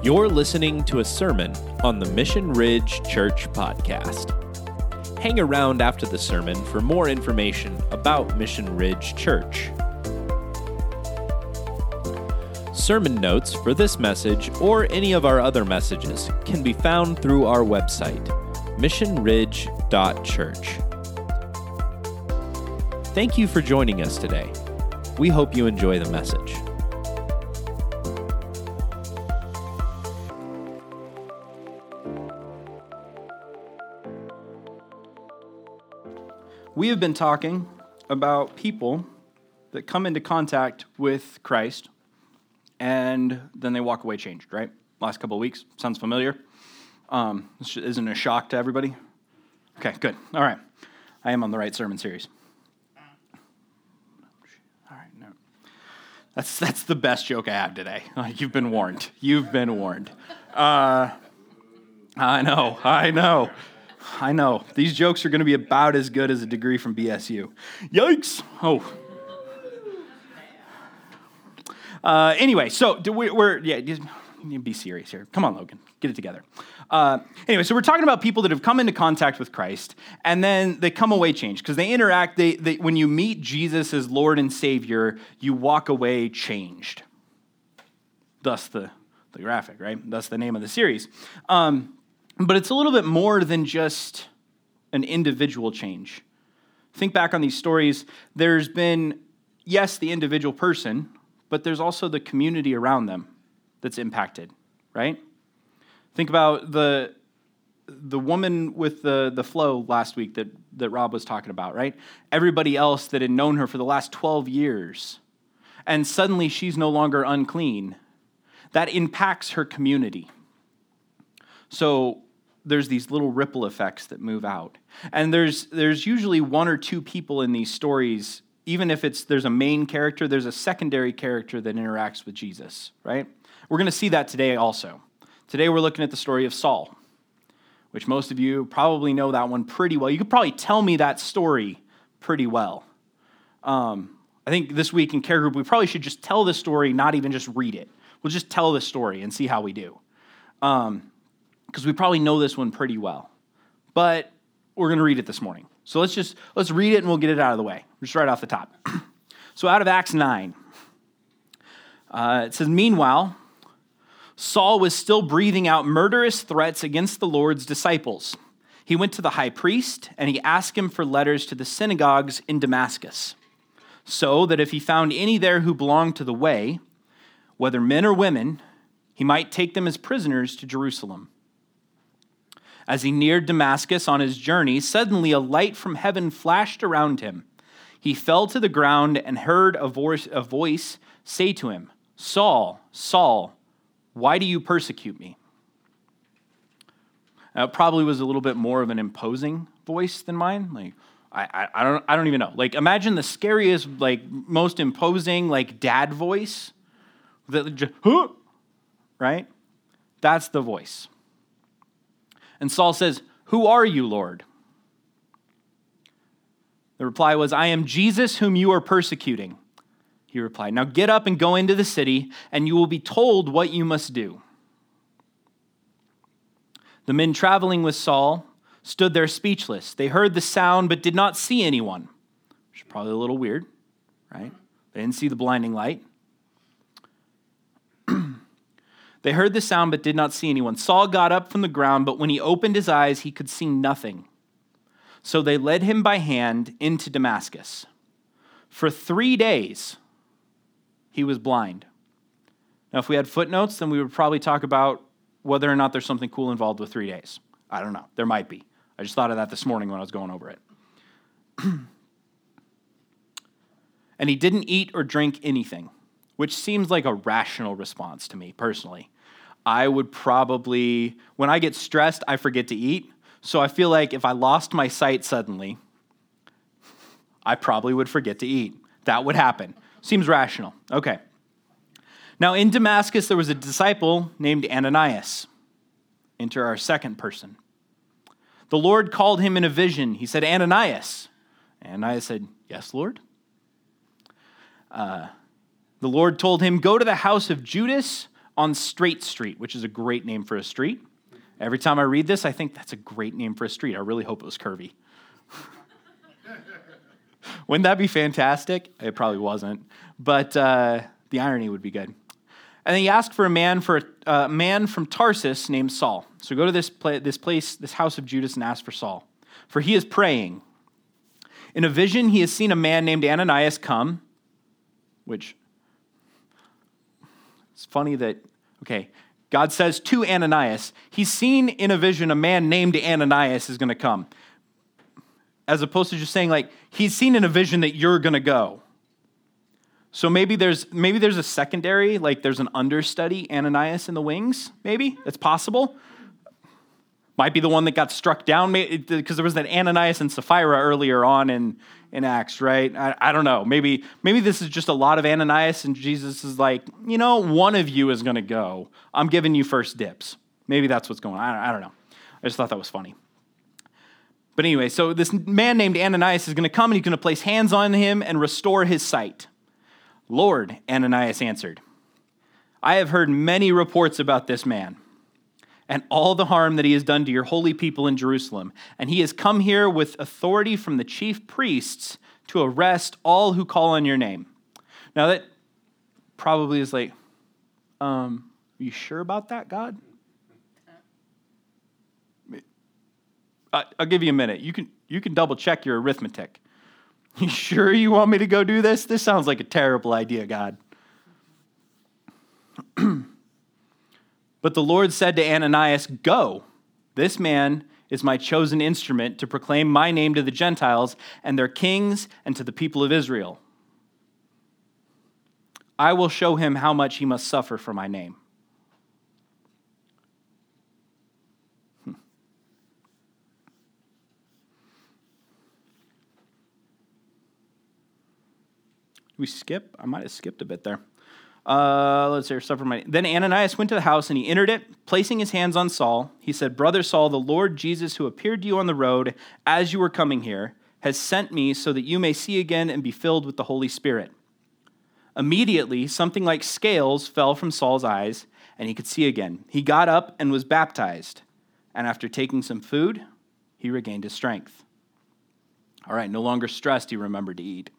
You're listening to a sermon on the Mission Ridge Church podcast. Hang around after the sermon for more information about Mission Ridge Church. Sermon notes for this message or any of our other messages can be found through our website, missionridge.church. Thank you for joining us today. We hope you enjoy the message. We have been talking about people that come into contact with Christ and then they walk away changed, right? Last couple of weeks. Sounds familiar? Um, this isn't a shock to everybody? Okay, good. All right. I am on the right sermon series. All right, no. That's, that's the best joke I have today. You've been warned. You've been warned. Uh, I know, I know. I know. These jokes are going to be about as good as a degree from BSU. Yikes. Oh. Uh, anyway, so we, are yeah, be serious here. Come on, Logan, get it together. Uh, anyway, so we're talking about people that have come into contact with Christ and then they come away changed because they interact. They, they, when you meet Jesus as Lord and Savior, you walk away changed. Thus the, the graphic, right? Thus the name of the series. Um, but it's a little bit more than just an individual change. Think back on these stories. There's been, yes, the individual person, but there's also the community around them that's impacted, right? Think about the the woman with the, the flow last week that, that Rob was talking about, right? Everybody else that had known her for the last 12 years, and suddenly she's no longer unclean. That impacts her community. So there's these little ripple effects that move out. And there's, there's usually one or two people in these stories, even if it's, there's a main character, there's a secondary character that interacts with Jesus, right? We're going to see that today also. Today we're looking at the story of Saul, which most of you probably know that one pretty well. You could probably tell me that story pretty well. Um, I think this week in Care Group, we probably should just tell the story, not even just read it. We'll just tell the story and see how we do. Um, because we probably know this one pretty well. But we're going to read it this morning. So let's just let's read it and we'll get it out of the way, just right off the top. so out of Acts 9, uh, it says, Meanwhile, Saul was still breathing out murderous threats against the Lord's disciples. He went to the high priest and he asked him for letters to the synagogues in Damascus, so that if he found any there who belonged to the way, whether men or women, he might take them as prisoners to Jerusalem. As he neared Damascus on his journey, suddenly a light from heaven flashed around him. He fell to the ground and heard a voice, a voice say to him, Saul, Saul, why do you persecute me? Now, it probably was a little bit more of an imposing voice than mine. Like, I, I, I, don't, I don't even know. Like, imagine the scariest, like, most imposing, like, dad voice. That huh? right? That's the voice. And Saul says, Who are you, Lord? The reply was, I am Jesus whom you are persecuting. He replied, Now get up and go into the city, and you will be told what you must do. The men traveling with Saul stood there speechless. They heard the sound but did not see anyone, which is probably a little weird, right? They didn't see the blinding light. They heard the sound but did not see anyone. Saul got up from the ground, but when he opened his eyes, he could see nothing. So they led him by hand into Damascus. For three days, he was blind. Now, if we had footnotes, then we would probably talk about whether or not there's something cool involved with three days. I don't know. There might be. I just thought of that this morning when I was going over it. and he didn't eat or drink anything which seems like a rational response to me personally. I would probably, when I get stressed, I forget to eat. So I feel like if I lost my sight suddenly, I probably would forget to eat. That would happen. Seems rational. Okay. Now, in Damascus, there was a disciple named Ananias. Enter our second person. The Lord called him in a vision. He said, Ananias. Ananias said, Yes, Lord. Uh, the Lord told him, Go to the house of Judas on Straight Street, which is a great name for a street. Every time I read this, I think that's a great name for a street. I really hope it was curvy. Wouldn't that be fantastic? It probably wasn't, but uh, the irony would be good. And then he asked for a man for a uh, man from Tarsus named Saul. So go to this, pla- this place, this house of Judas, and ask for Saul, for he is praying. In a vision, he has seen a man named Ananias come, which it's funny that okay, God says to Ananias, he's seen in a vision a man named Ananias is going to come. As opposed to just saying like he's seen in a vision that you're going to go. So maybe there's maybe there's a secondary, like there's an understudy Ananias in the wings. Maybe it's possible. Might be the one that got struck down because there was that Ananias and Sapphira earlier on in in Acts, right? I, I don't know. Maybe maybe this is just a lot of Ananias, and Jesus is like, you know, one of you is going to go. I'm giving you first dips. Maybe that's what's going on. I, I don't know. I just thought that was funny. But anyway, so this man named Ananias is going to come and he's going to place hands on him and restore his sight. Lord, Ananias answered, I have heard many reports about this man and all the harm that he has done to your holy people in Jerusalem. And he has come here with authority from the chief priests to arrest all who call on your name. Now, that probably is like, um, are you sure about that, God? I'll give you a minute. You can, you can double check your arithmetic. You sure you want me to go do this? This sounds like a terrible idea, God. but the Lord said to Ananias, Go. This man is my chosen instrument to proclaim my name to the Gentiles and their kings and to the people of Israel. I will show him how much he must suffer for my name. Hmm. we skip? I might have skipped a bit there. Uh, let's see, suffer my. Then Ananias went to the house and he entered it, placing his hands on Saul. He said, Brother Saul, the Lord Jesus, who appeared to you on the road as you were coming here, has sent me so that you may see again and be filled with the Holy Spirit. Immediately, something like scales fell from Saul's eyes, and he could see again. He got up and was baptized. And after taking some food, he regained his strength. All right, no longer stressed, he remembered to eat.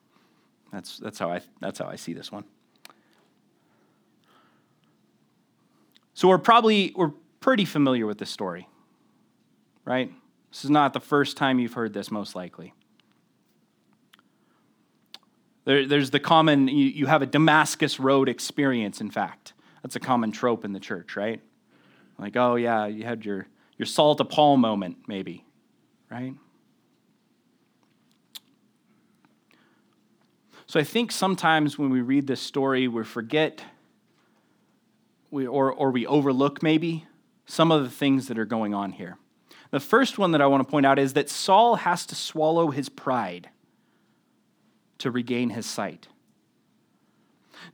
That's, that's, how I, that's how I see this one. So we're probably, we're pretty familiar with this story, right? This is not the first time you've heard this, most likely. There, there's the common, you, you have a Damascus Road experience, in fact. That's a common trope in the church, right? Like, oh, yeah, you had your, your Saul to Paul moment, maybe, right? So I think sometimes when we read this story, we forget we, or, or we overlook maybe some of the things that are going on here. The first one that I want to point out is that Saul has to swallow his pride to regain his sight.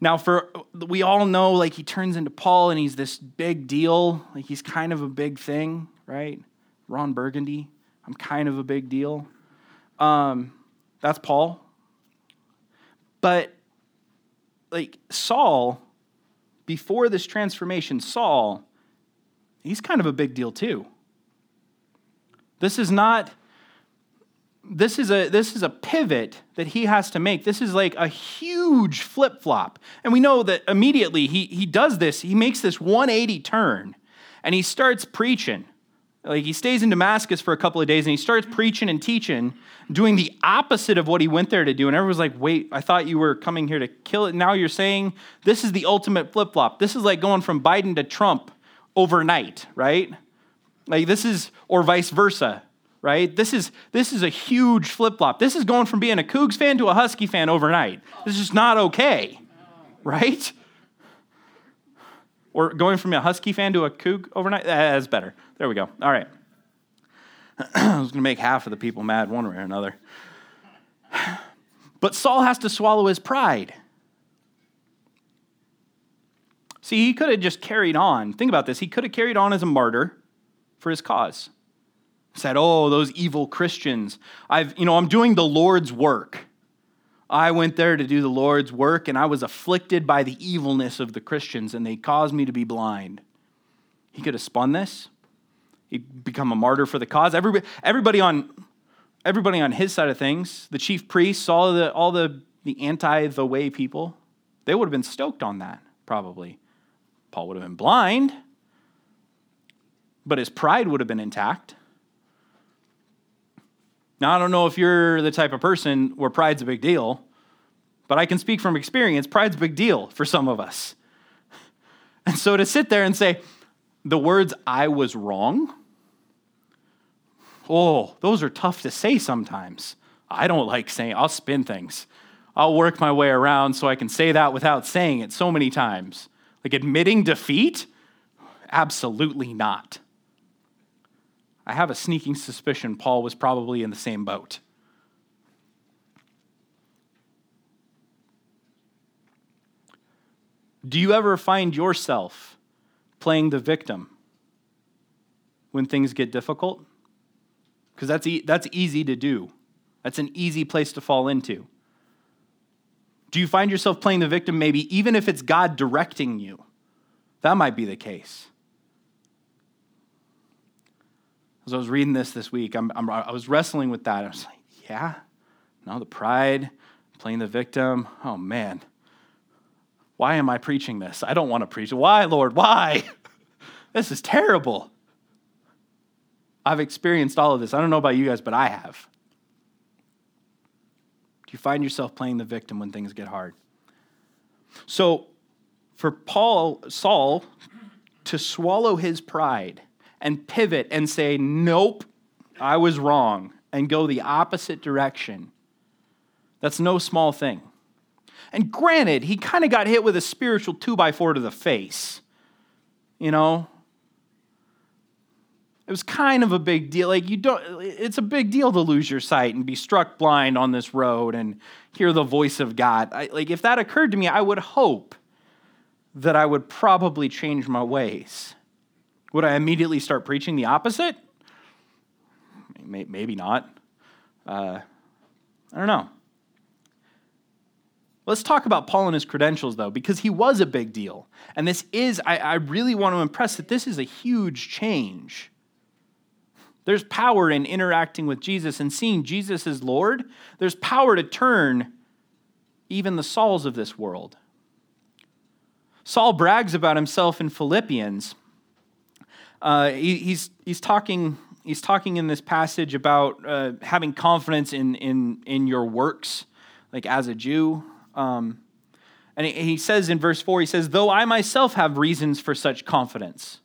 Now, for we all know, like he turns into Paul and he's this big deal. Like he's kind of a big thing, right? Ron Burgundy, I'm kind of a big deal. Um, that's Paul. But like Saul, before this transformation, Saul, he's kind of a big deal too. This is not this is a this is a pivot that he has to make. This is like a huge flip-flop. And we know that immediately he he does this, he makes this 180 turn and he starts preaching. Like he stays in Damascus for a couple of days and he starts preaching and teaching, doing the opposite of what he went there to do. And everyone's like, wait, I thought you were coming here to kill it. Now you're saying this is the ultimate flip flop. This is like going from Biden to Trump overnight, right? Like this is, or vice versa, right? This is this is a huge flip flop. This is going from being a Cougs fan to a Husky fan overnight. This is not okay, right? Or going from a Husky fan to a Coug overnight, eh, that's better. There we go. All right. I was going to make half of the people mad one way or another. But Saul has to swallow his pride. See, he could have just carried on. Think about this. He could have carried on as a martyr for his cause. Said, "Oh, those evil Christians. I've, you know, I'm doing the Lord's work. I went there to do the Lord's work, and I was afflicted by the evilness of the Christians, and they caused me to be blind. He could have spun this. He'd become a martyr for the cause. Everybody, everybody on everybody on his side of things, the chief priests, all the all the the anti the way people, they would have been stoked on that, probably. Paul would have been blind, but his pride would have been intact. Now, I don't know if you're the type of person where pride's a big deal, but I can speak from experience. Pride's a big deal for some of us. And so to sit there and say, the words, I was wrong, oh, those are tough to say sometimes. I don't like saying, I'll spin things. I'll work my way around so I can say that without saying it so many times. Like admitting defeat? Absolutely not. I have a sneaking suspicion Paul was probably in the same boat. Do you ever find yourself playing the victim when things get difficult? Because that's, e- that's easy to do. That's an easy place to fall into. Do you find yourself playing the victim, maybe even if it's God directing you? That might be the case. As I was reading this this week, I'm, I'm, i was wrestling with that. I was like, yeah, no, the pride, playing the victim. Oh, man. Why am I preaching this? I don't want to preach. Why, Lord? Why? this is terrible. I've experienced all of this. I don't know about you guys, but I have. Do you find yourself playing the victim when things get hard? So, for Paul, Saul, to swallow his pride and pivot and say, Nope, I was wrong, and go the opposite direction. That's no small thing. And granted, he kind of got hit with a spiritual two by four to the face. You know? It was kind of a big deal. Like, you don't, it's a big deal to lose your sight and be struck blind on this road and hear the voice of God. I, like, if that occurred to me, I would hope that I would probably change my ways. Would I immediately start preaching the opposite? Maybe not. Uh, I don't know. Let's talk about Paul and his credentials, though, because he was a big deal. And this is, I, I really want to impress that this is a huge change. There's power in interacting with Jesus and seeing Jesus as Lord. There's power to turn even the Sauls of this world. Saul brags about himself in Philippians uh, he, he's, he's, talking, he's talking in this passage about uh, having confidence in, in, in your works, like as a Jew. Um, and he says in verse 4, he says, Though I myself have reasons for such confidence.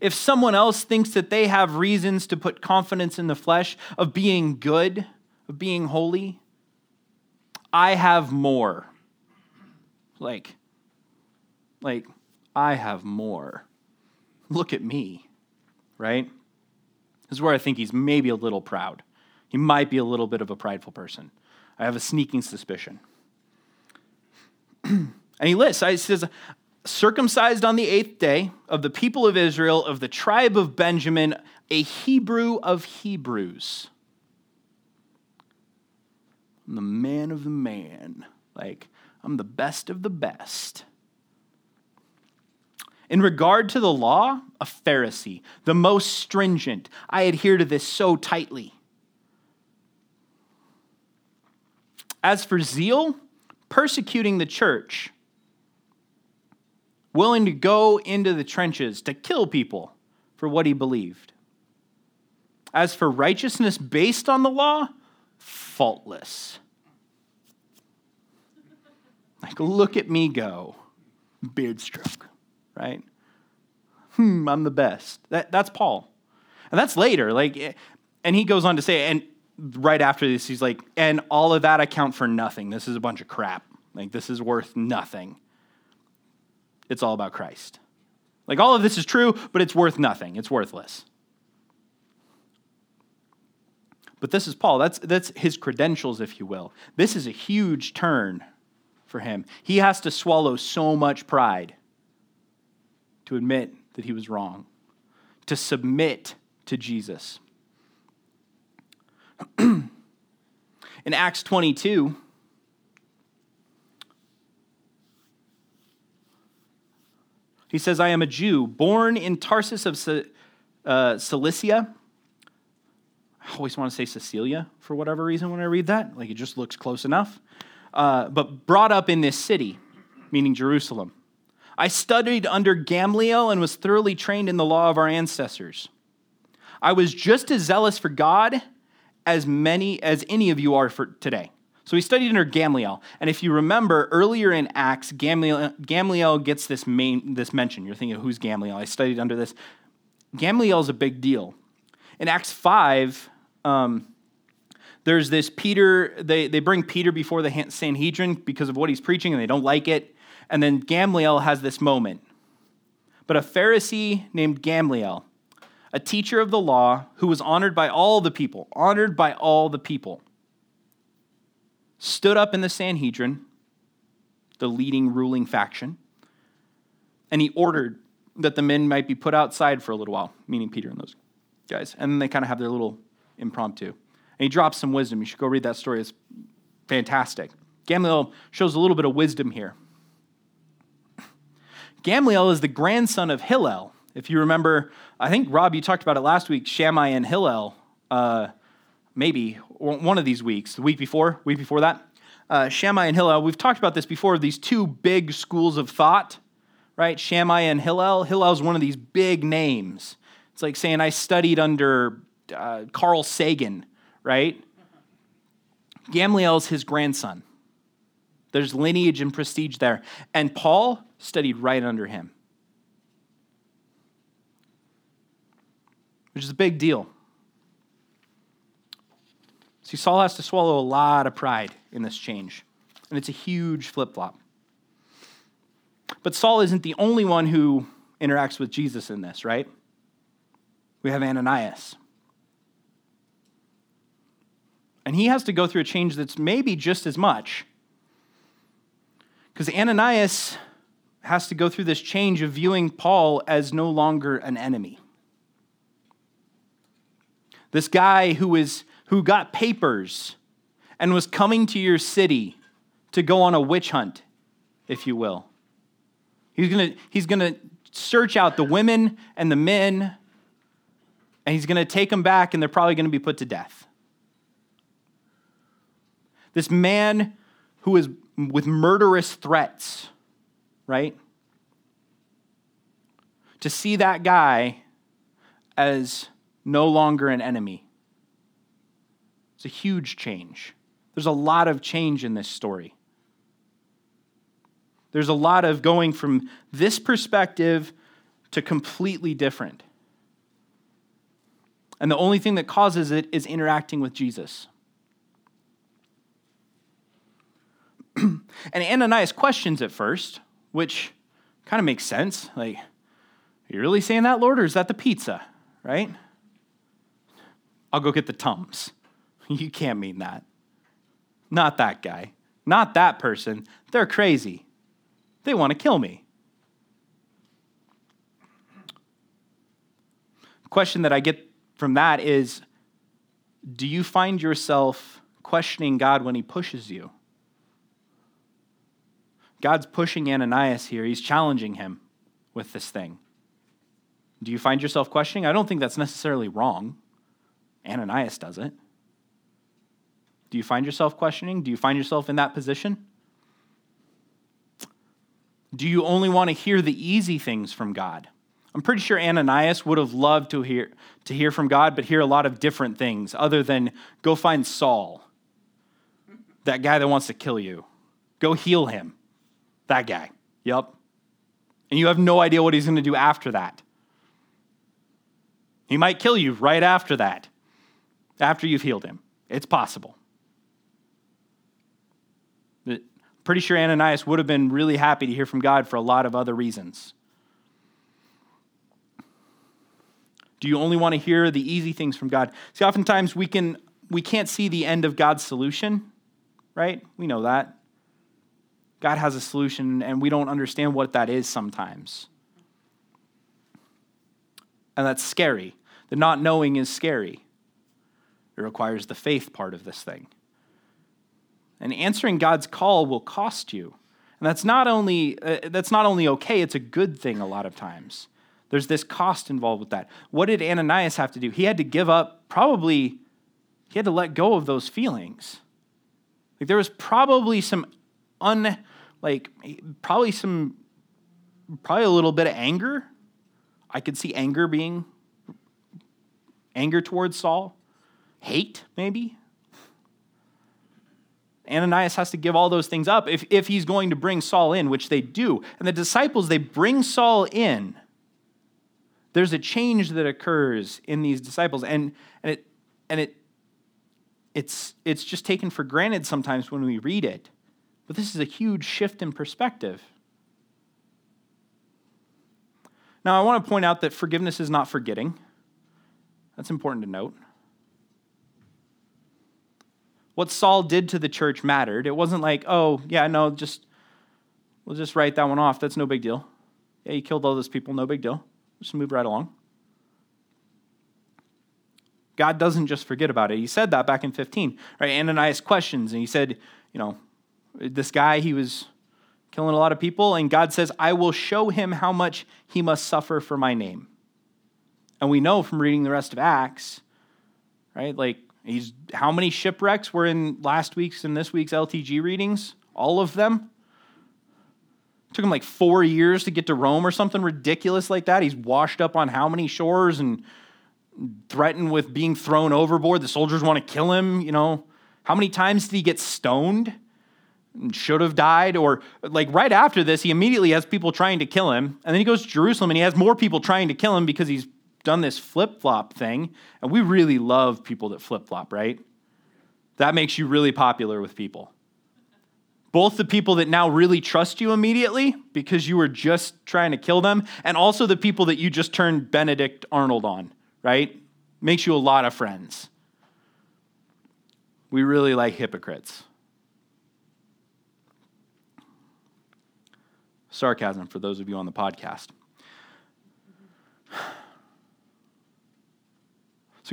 If someone else thinks that they have reasons to put confidence in the flesh of being good, of being holy, I have more. Like, like, I have more look at me, right? This is where I think he's maybe a little proud. He might be a little bit of a prideful person. I have a sneaking suspicion. and he lists, he says, circumcised on the eighth day of the people of Israel, of the tribe of Benjamin, a Hebrew of Hebrews. I'm the man of the man. Like, I'm the best of the best. In regard to the law, a Pharisee, the most stringent. I adhere to this so tightly. As for zeal, persecuting the church, willing to go into the trenches to kill people for what he believed. As for righteousness based on the law, faultless. Like, look at me go, beard stroke right? Hmm, I'm the best. That, that's Paul. And that's later. Like, and he goes on to say, and right after this, he's like, and all of that I count for nothing. This is a bunch of crap. Like, this is worth nothing. It's all about Christ. Like, all of this is true, but it's worth nothing. It's worthless. But this is Paul. That's, that's his credentials, if you will. This is a huge turn for him. He has to swallow so much pride to admit that he was wrong, to submit to Jesus. In Acts 22, he says, I am a Jew, born in Tarsus of uh, Cilicia. I always want to say Cecilia for whatever reason when I read that. Like it just looks close enough. Uh, but brought up in this city, meaning Jerusalem. I studied under Gamaliel and was thoroughly trained in the law of our ancestors. I was just as zealous for God as many as any of you are for today. So he studied under Gamaliel, and if you remember earlier in Acts, Gamaliel gets this main this mention. You're thinking, who's Gamaliel? I studied under this. Gamaliel is a big deal. In Acts five, um, there's this Peter. They they bring Peter before the Sanhedrin because of what he's preaching, and they don't like it. And then Gamaliel has this moment. But a Pharisee named Gamaliel, a teacher of the law who was honored by all the people, honored by all the people, stood up in the Sanhedrin, the leading ruling faction, and he ordered that the men might be put outside for a little while, meaning Peter and those guys. And then they kind of have their little impromptu. And he drops some wisdom. You should go read that story. It's fantastic. Gamaliel shows a little bit of wisdom here. Gamaliel is the grandson of Hillel. If you remember, I think, Rob, you talked about it last week, Shammai and Hillel, uh, maybe one of these weeks, the week before, week before that. Uh, Shammai and Hillel, we've talked about this before, these two big schools of thought, right? Shammai and Hillel. Hillel's one of these big names. It's like saying I studied under uh, Carl Sagan, right? Gamaliel's his grandson. There's lineage and prestige there. And Paul studied right under him, which is a big deal. See, Saul has to swallow a lot of pride in this change, and it's a huge flip flop. But Saul isn't the only one who interacts with Jesus in this, right? We have Ananias. And he has to go through a change that's maybe just as much. Because Ananias has to go through this change of viewing Paul as no longer an enemy. This guy who is who got papers and was coming to your city to go on a witch hunt, if you will. He's going he's to search out the women and the men and he's going to take them back and they're probably going to be put to death. This man who is with murderous threats, right? To see that guy as no longer an enemy. It's a huge change. There's a lot of change in this story. There's a lot of going from this perspective to completely different. And the only thing that causes it is interacting with Jesus. and Ananias questions at first, which kind of makes sense. Like, you really saying that, Lord, or is that the pizza, right? I'll go get the Tums. You can't mean that. Not that guy. Not that person. They're crazy. They want to kill me. Question that I get from that is Do you find yourself questioning God when He pushes you? God's pushing Ananias here, He's challenging him with this thing. Do you find yourself questioning? I don't think that's necessarily wrong. Ananias does it. Do you find yourself questioning? Do you find yourself in that position? Do you only want to hear the easy things from God? I'm pretty sure Ananias would have loved to hear, to hear from God, but hear a lot of different things other than go find Saul, that guy that wants to kill you. Go heal him. That guy. Yep. And you have no idea what he's going to do after that. He might kill you right after that, after you've healed him. It's possible. Pretty sure Ananias would have been really happy to hear from God for a lot of other reasons. Do you only want to hear the easy things from God? See, oftentimes we can we can't see the end of God's solution, right? We know that. God has a solution, and we don't understand what that is sometimes. And that's scary. The not knowing is scary. It requires the faith part of this thing. And answering God's call will cost you. And that's not only uh, that's not only okay, it's a good thing a lot of times. There's this cost involved with that. What did Ananias have to do? He had to give up probably he had to let go of those feelings. Like there was probably some un like probably some probably a little bit of anger. I could see anger being anger towards Saul, hate maybe. Ananias has to give all those things up if, if he's going to bring Saul in, which they do. And the disciples, they bring Saul in. There's a change that occurs in these disciples. And, and, it, and it, it's, it's just taken for granted sometimes when we read it. But this is a huge shift in perspective. Now, I want to point out that forgiveness is not forgetting. That's important to note. What Saul did to the church mattered. It wasn't like, oh, yeah, no, just we'll just write that one off. That's no big deal. Yeah, he killed all those people, no big deal. Just move right along. God doesn't just forget about it. He said that back in 15. Right? Ananias questions, and he said, you know, this guy, he was killing a lot of people, and God says, I will show him how much he must suffer for my name. And we know from reading the rest of Acts, right? Like He's how many shipwrecks were in last week's and this week's LTG readings? All of them. It took him like four years to get to Rome or something ridiculous like that. He's washed up on how many shores and threatened with being thrown overboard. The soldiers want to kill him. You know, how many times did he get stoned? And should have died, or like right after this, he immediately has people trying to kill him, and then he goes to Jerusalem and he has more people trying to kill him because he's done this flip flop thing, and we really love people that flip flop, right? That makes you really popular with people. Both the people that now really trust you immediately because you were just trying to kill them, and also the people that you just turned Benedict Arnold on, right? Makes you a lot of friends. We really like hypocrites. Sarcasm for those of you on the podcast.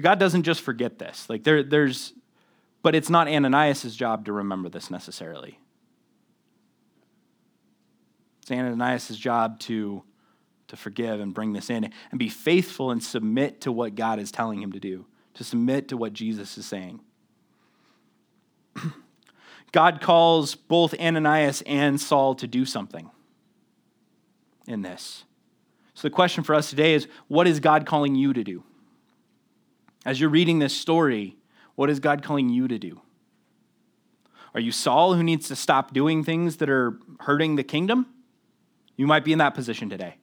God doesn't just forget this. Like there, there's, but it's not Ananias' job to remember this necessarily. It's Ananias' job to, to forgive and bring this in and be faithful and submit to what God is telling him to do, to submit to what Jesus is saying. God calls both Ananias and Saul to do something in this. So the question for us today is what is God calling you to do? As you're reading this story, what is God calling you to do? Are you Saul who needs to stop doing things that are hurting the kingdom? You might be in that position today.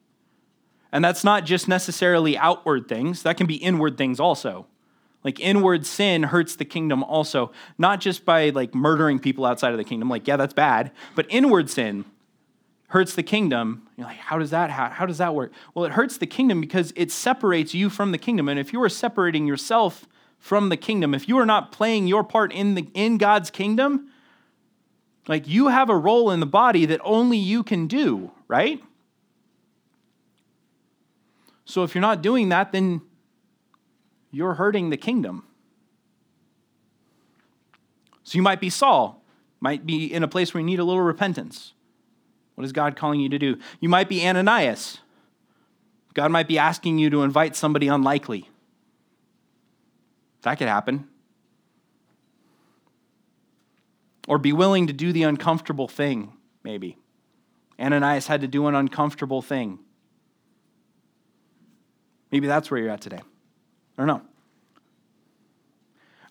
And that's not just necessarily outward things, that can be inward things also. Like inward sin hurts the kingdom also, not just by like murdering people outside of the kingdom, like, yeah, that's bad, but inward sin hurts the kingdom. You're like, how does that how, how does that work? Well, it hurts the kingdom because it separates you from the kingdom. And if you are separating yourself from the kingdom, if you are not playing your part in the in God's kingdom, like you have a role in the body that only you can do, right? So if you're not doing that, then you're hurting the kingdom. So you might be Saul, might be in a place where you need a little repentance. What is God calling you to do? You might be Ananias. God might be asking you to invite somebody unlikely. That could happen. Or be willing to do the uncomfortable thing, maybe. Ananias had to do an uncomfortable thing. Maybe that's where you're at today. I don't know.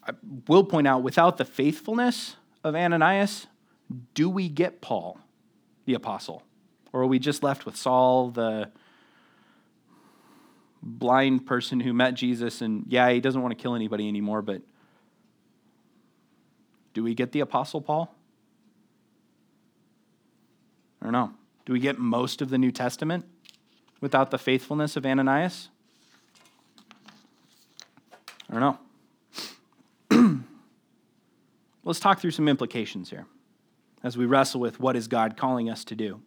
I will point out without the faithfulness of Ananias, do we get Paul? The apostle? Or are we just left with Saul, the blind person who met Jesus and, yeah, he doesn't want to kill anybody anymore, but do we get the apostle Paul? I don't know. Do we get most of the New Testament without the faithfulness of Ananias? I don't know. Let's talk through some implications here as we wrestle with what is God calling us to do.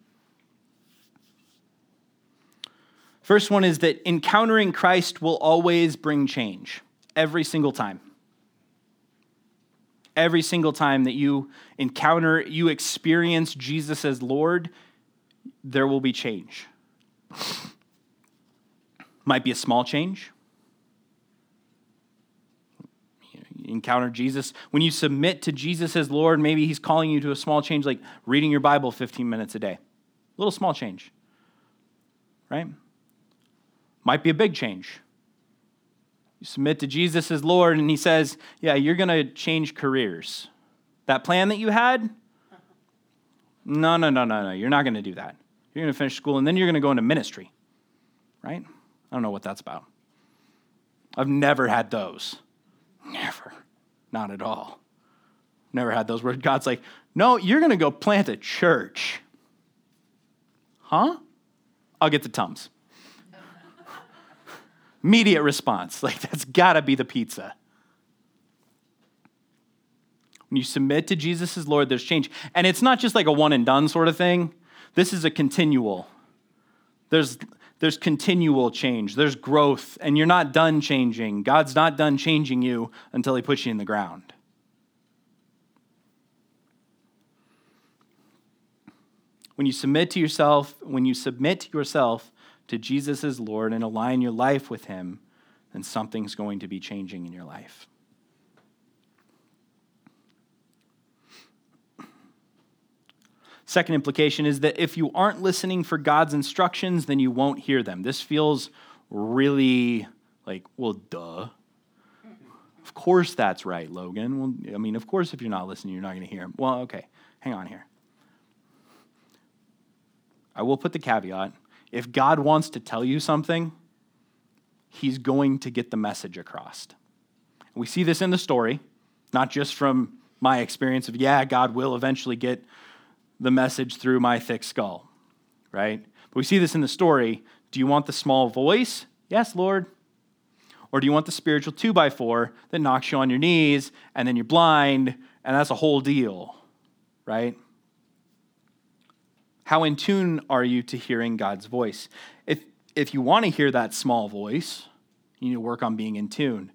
First one is that encountering Christ will always bring change, every single time. every single time that you encounter, you experience Jesus as Lord, there will be change. Might be a small change. You encounter Jesus. When you submit to Jesus as Lord, maybe He's calling you to a small change like reading your Bible 15 minutes a day. A little small change, right? Might be a big change. You submit to Jesus as Lord, and He says, Yeah, you're going to change careers. That plan that you had? No, no, no, no, no. You're not going to do that. You're going to finish school, and then you're going to go into ministry, right? I don't know what that's about. I've never had those. Never. Not at all. Never had those words. God's like, no, you're going to go plant a church. Huh? I'll get the Tums. Immediate response. Like, that's got to be the pizza. When you submit to Jesus as Lord, there's change. And it's not just like a one and done sort of thing, this is a continual. There's, there's continual change, there's growth, and you're not done changing. God's not done changing you until He puts you in the ground. When you submit to yourself, when you submit yourself to Jesus as Lord and align your life with Him, then something's going to be changing in your life. Second implication is that if you aren't listening for God's instructions, then you won't hear them. This feels really like, well, duh. Of course that's right, Logan. Well, I mean, of course, if you're not listening, you're not going to hear him. Well, okay, hang on here. I will put the caveat if God wants to tell you something, he's going to get the message across. We see this in the story, not just from my experience of, yeah, God will eventually get the message through my thick skull, right? But we see this in the story. Do you want the small voice? Yes, Lord. Or do you want the spiritual two by four that knocks you on your knees and then you're blind and that's a whole deal, right? How in tune are you to hearing God's voice? If, if you want to hear that small voice, you need to work on being in tune.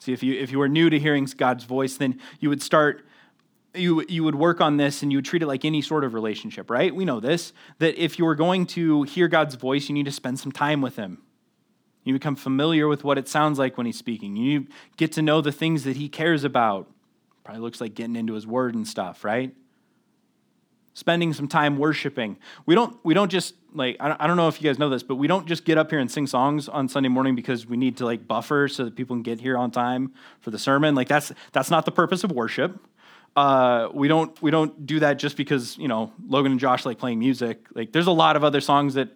See, if you, if you are new to hearing God's voice, then you would start you, you would work on this and you would treat it like any sort of relationship, right? We know this, that if you are going to hear God's voice, you need to spend some time with Him. You become familiar with what it sounds like when He's speaking. You get to know the things that He cares about. Probably looks like getting into His Word and stuff, right? Spending some time worshiping. We don't, we don't just, like, I don't know if you guys know this, but we don't just get up here and sing songs on Sunday morning because we need to, like, buffer so that people can get here on time for the sermon. Like, that's, that's not the purpose of worship uh, we don't we don't do that just because you know Logan and Josh like playing music. Like there's a lot of other songs that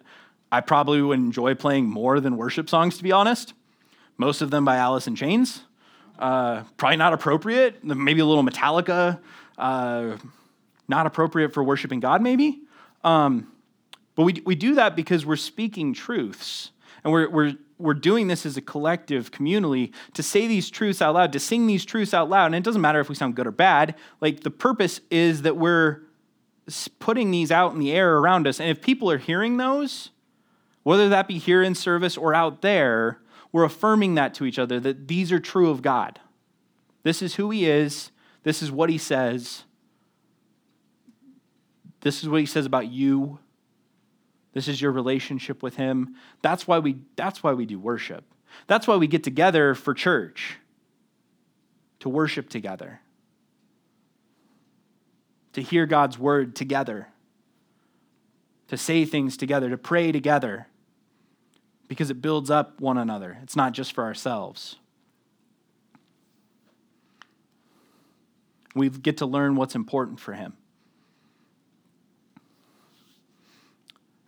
I probably would enjoy playing more than worship songs, to be honest. Most of them by Alice in Chains. Uh, probably not appropriate. Maybe a little Metallica. Uh, not appropriate for worshiping God, maybe. Um, but we, we do that because we're speaking truths. And we're, we're we're doing this as a collective, communally, to say these truths out loud, to sing these truths out loud. And it doesn't matter if we sound good or bad. Like the purpose is that we're putting these out in the air around us. And if people are hearing those, whether that be here in service or out there, we're affirming that to each other that these are true of God. This is who He is, this is what He says, this is what He says about you. This is your relationship with him. That's why we that's why we do worship. That's why we get together for church. To worship together. To hear God's word together. To say things together, to pray together. Because it builds up one another. It's not just for ourselves. We get to learn what's important for him.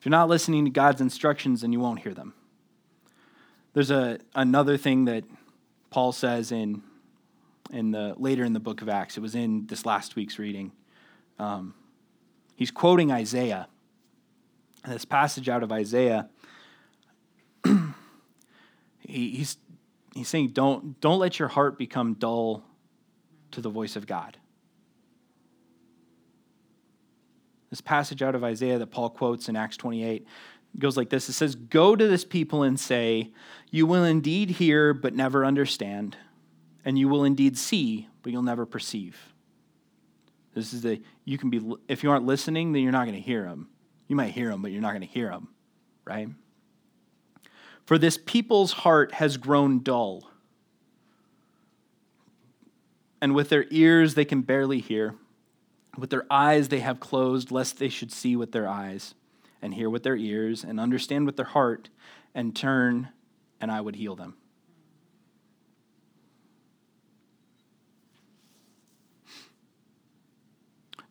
If you're not listening to God's instructions, then you won't hear them. There's a, another thing that Paul says in, in the, later in the book of Acts. It was in this last week's reading. Um, he's quoting Isaiah. And this passage out of Isaiah, he, he's, he's saying, don't, don't let your heart become dull to the voice of God. This passage out of Isaiah that Paul quotes in Acts 28 goes like this It says, Go to this people and say, You will indeed hear, but never understand, and you will indeed see, but you'll never perceive. This is the, you can be, if you aren't listening, then you're not going to hear them. You might hear them, but you're not going to hear them, right? For this people's heart has grown dull, and with their ears they can barely hear. With their eyes they have closed, lest they should see with their eyes, and hear with their ears, and understand with their heart, and turn, and I would heal them.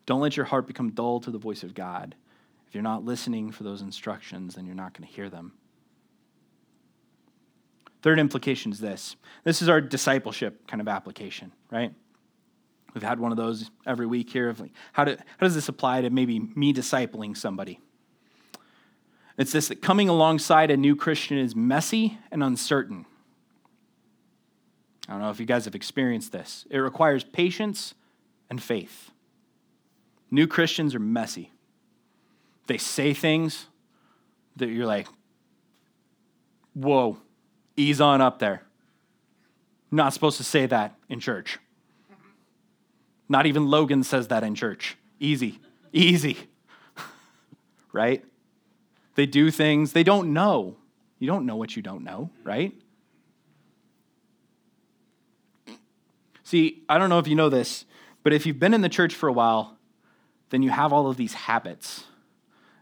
Don't let your heart become dull to the voice of God. If you're not listening for those instructions, then you're not going to hear them. Third implication is this this is our discipleship kind of application, right? We've had one of those every week here of like, how, do, how does this apply to maybe me discipling somebody? It's this that coming alongside a new Christian is messy and uncertain. I don't know if you guys have experienced this. It requires patience and faith. New Christians are messy. They say things that you're like, whoa, ease on up there. Not supposed to say that in church. Not even Logan says that in church. Easy, easy. right? They do things they don't know. You don't know what you don't know, right? See, I don't know if you know this, but if you've been in the church for a while, then you have all of these habits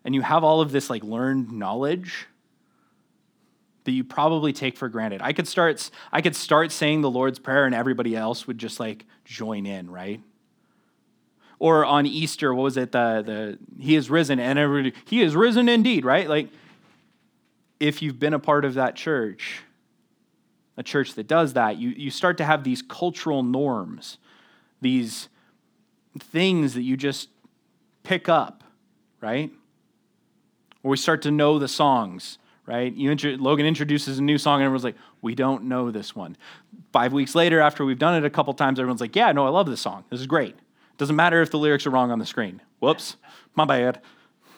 and you have all of this like learned knowledge that you probably take for granted. I could start I could start saying the Lord's prayer and everybody else would just like join in, right? Or on Easter, what was it? The the he is risen and everybody he is risen indeed, right? Like if you've been a part of that church, a church that does that, you, you start to have these cultural norms, these things that you just pick up, right? Or we start to know the songs, right? You Logan introduces a new song, and everyone's like, "We don't know this one." Five weeks later, after we've done it a couple times, everyone's like, "Yeah, no, I love this song. This is great." Doesn't matter if the lyrics are wrong on the screen. Whoops, my bad.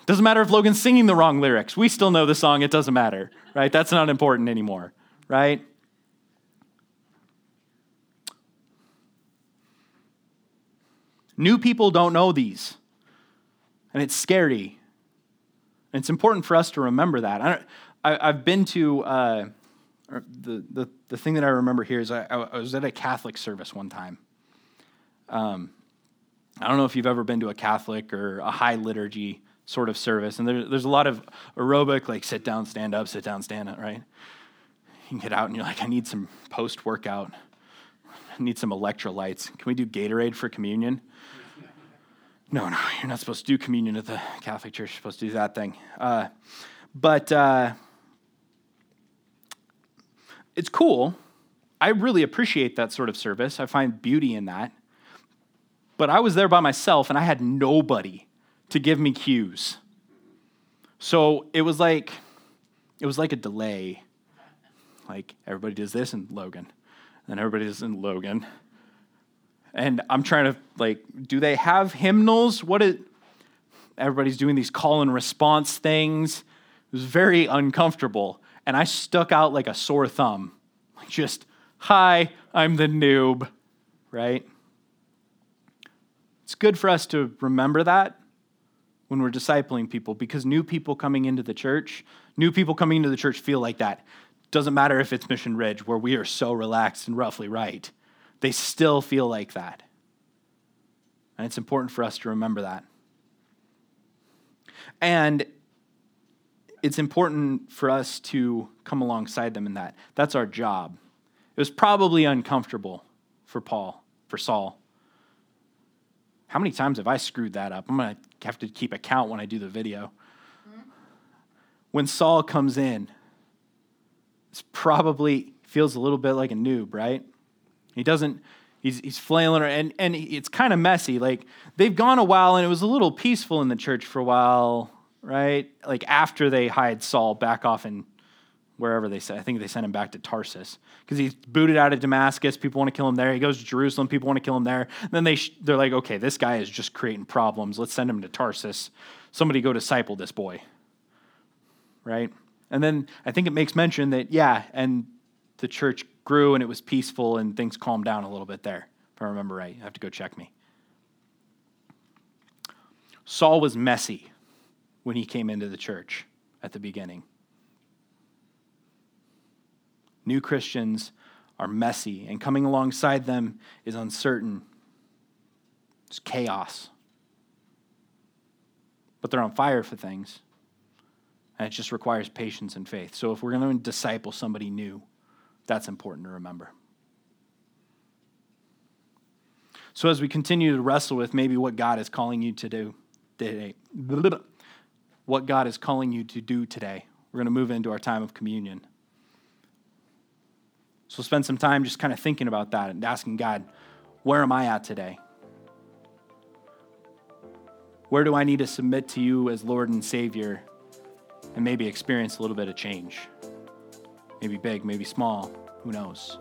Doesn't matter if Logan's singing the wrong lyrics. We still know the song. It doesn't matter, right? That's not important anymore, right? New people don't know these and it's scary. And it's important for us to remember that. I, have been to, uh, the, the, the thing that I remember here is I, I was at a Catholic service one time. Um, I don't know if you've ever been to a Catholic or a high liturgy sort of service, and there, there's a lot of aerobic, like sit down, stand up, sit down, stand up, right? You can get out and you're like, I need some post workout. I need some electrolytes. Can we do Gatorade for communion? No, no, you're not supposed to do communion at the Catholic Church. You're supposed to do that thing. Uh, but uh, it's cool. I really appreciate that sort of service. I find beauty in that. But I was there by myself and I had nobody to give me cues. So it was like it was like a delay. Like everybody does this in Logan, and everybody does in Logan, and I'm trying to like, do they have hymnals? What is everybody's doing these call and response things? It was very uncomfortable. And I stuck out like a sore thumb. Like just, hi, I'm the noob, right? It's good for us to remember that when we're discipling people because new people coming into the church, new people coming into the church feel like that. Doesn't matter if it's Mission Ridge, where we are so relaxed and roughly right they still feel like that. And it's important for us to remember that. And it's important for us to come alongside them in that. That's our job. It was probably uncomfortable for Paul, for Saul. How many times have I screwed that up? I'm going to have to keep a count when I do the video. Mm-hmm. When Saul comes in, it's probably feels a little bit like a noob, right? He doesn't, he's, he's flailing, and, and it's kind of messy. Like, they've gone a while, and it was a little peaceful in the church for a while, right? Like, after they hide Saul back off in wherever they said. I think they sent him back to Tarsus because he's booted out of Damascus. People want to kill him there. He goes to Jerusalem. People want to kill him there. And then they sh- they're like, okay, this guy is just creating problems. Let's send him to Tarsus. Somebody go disciple this boy. Right? And then I think it makes mention that, yeah, and the church grew and it was peaceful and things calmed down a little bit there, if I remember right. You have to go check me. Saul was messy when he came into the church at the beginning. New Christians are messy, and coming alongside them is uncertain. It's chaos. But they're on fire for things. And it just requires patience and faith. So if we're going to disciple somebody new, that's important to remember. So as we continue to wrestle with maybe what God is calling you to do today, what God is calling you to do today, we're going to move into our time of communion. So spend some time just kind of thinking about that and asking God, where am I at today? Where do I need to submit to you as Lord and Savior and maybe experience a little bit of change? Maybe big, maybe small, who knows?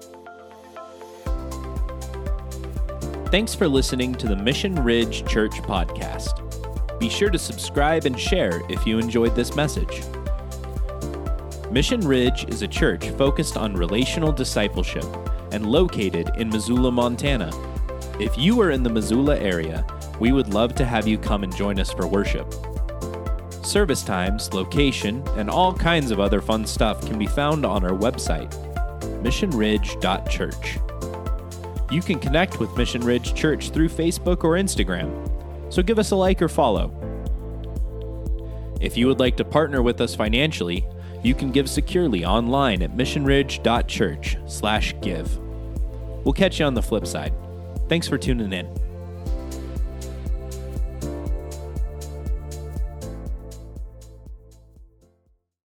Thanks for listening to the Mission Ridge Church podcast. Be sure to subscribe and share if you enjoyed this message. Mission Ridge is a church focused on relational discipleship and located in Missoula, Montana. If you are in the Missoula area, we would love to have you come and join us for worship. Service times, location, and all kinds of other fun stuff can be found on our website, missionridge.church. You can connect with Mission Ridge Church through Facebook or Instagram so give us a like or follow. If you would like to partner with us financially, you can give securely online at missionridge.church/give. We'll catch you on the flip side. Thanks for tuning in.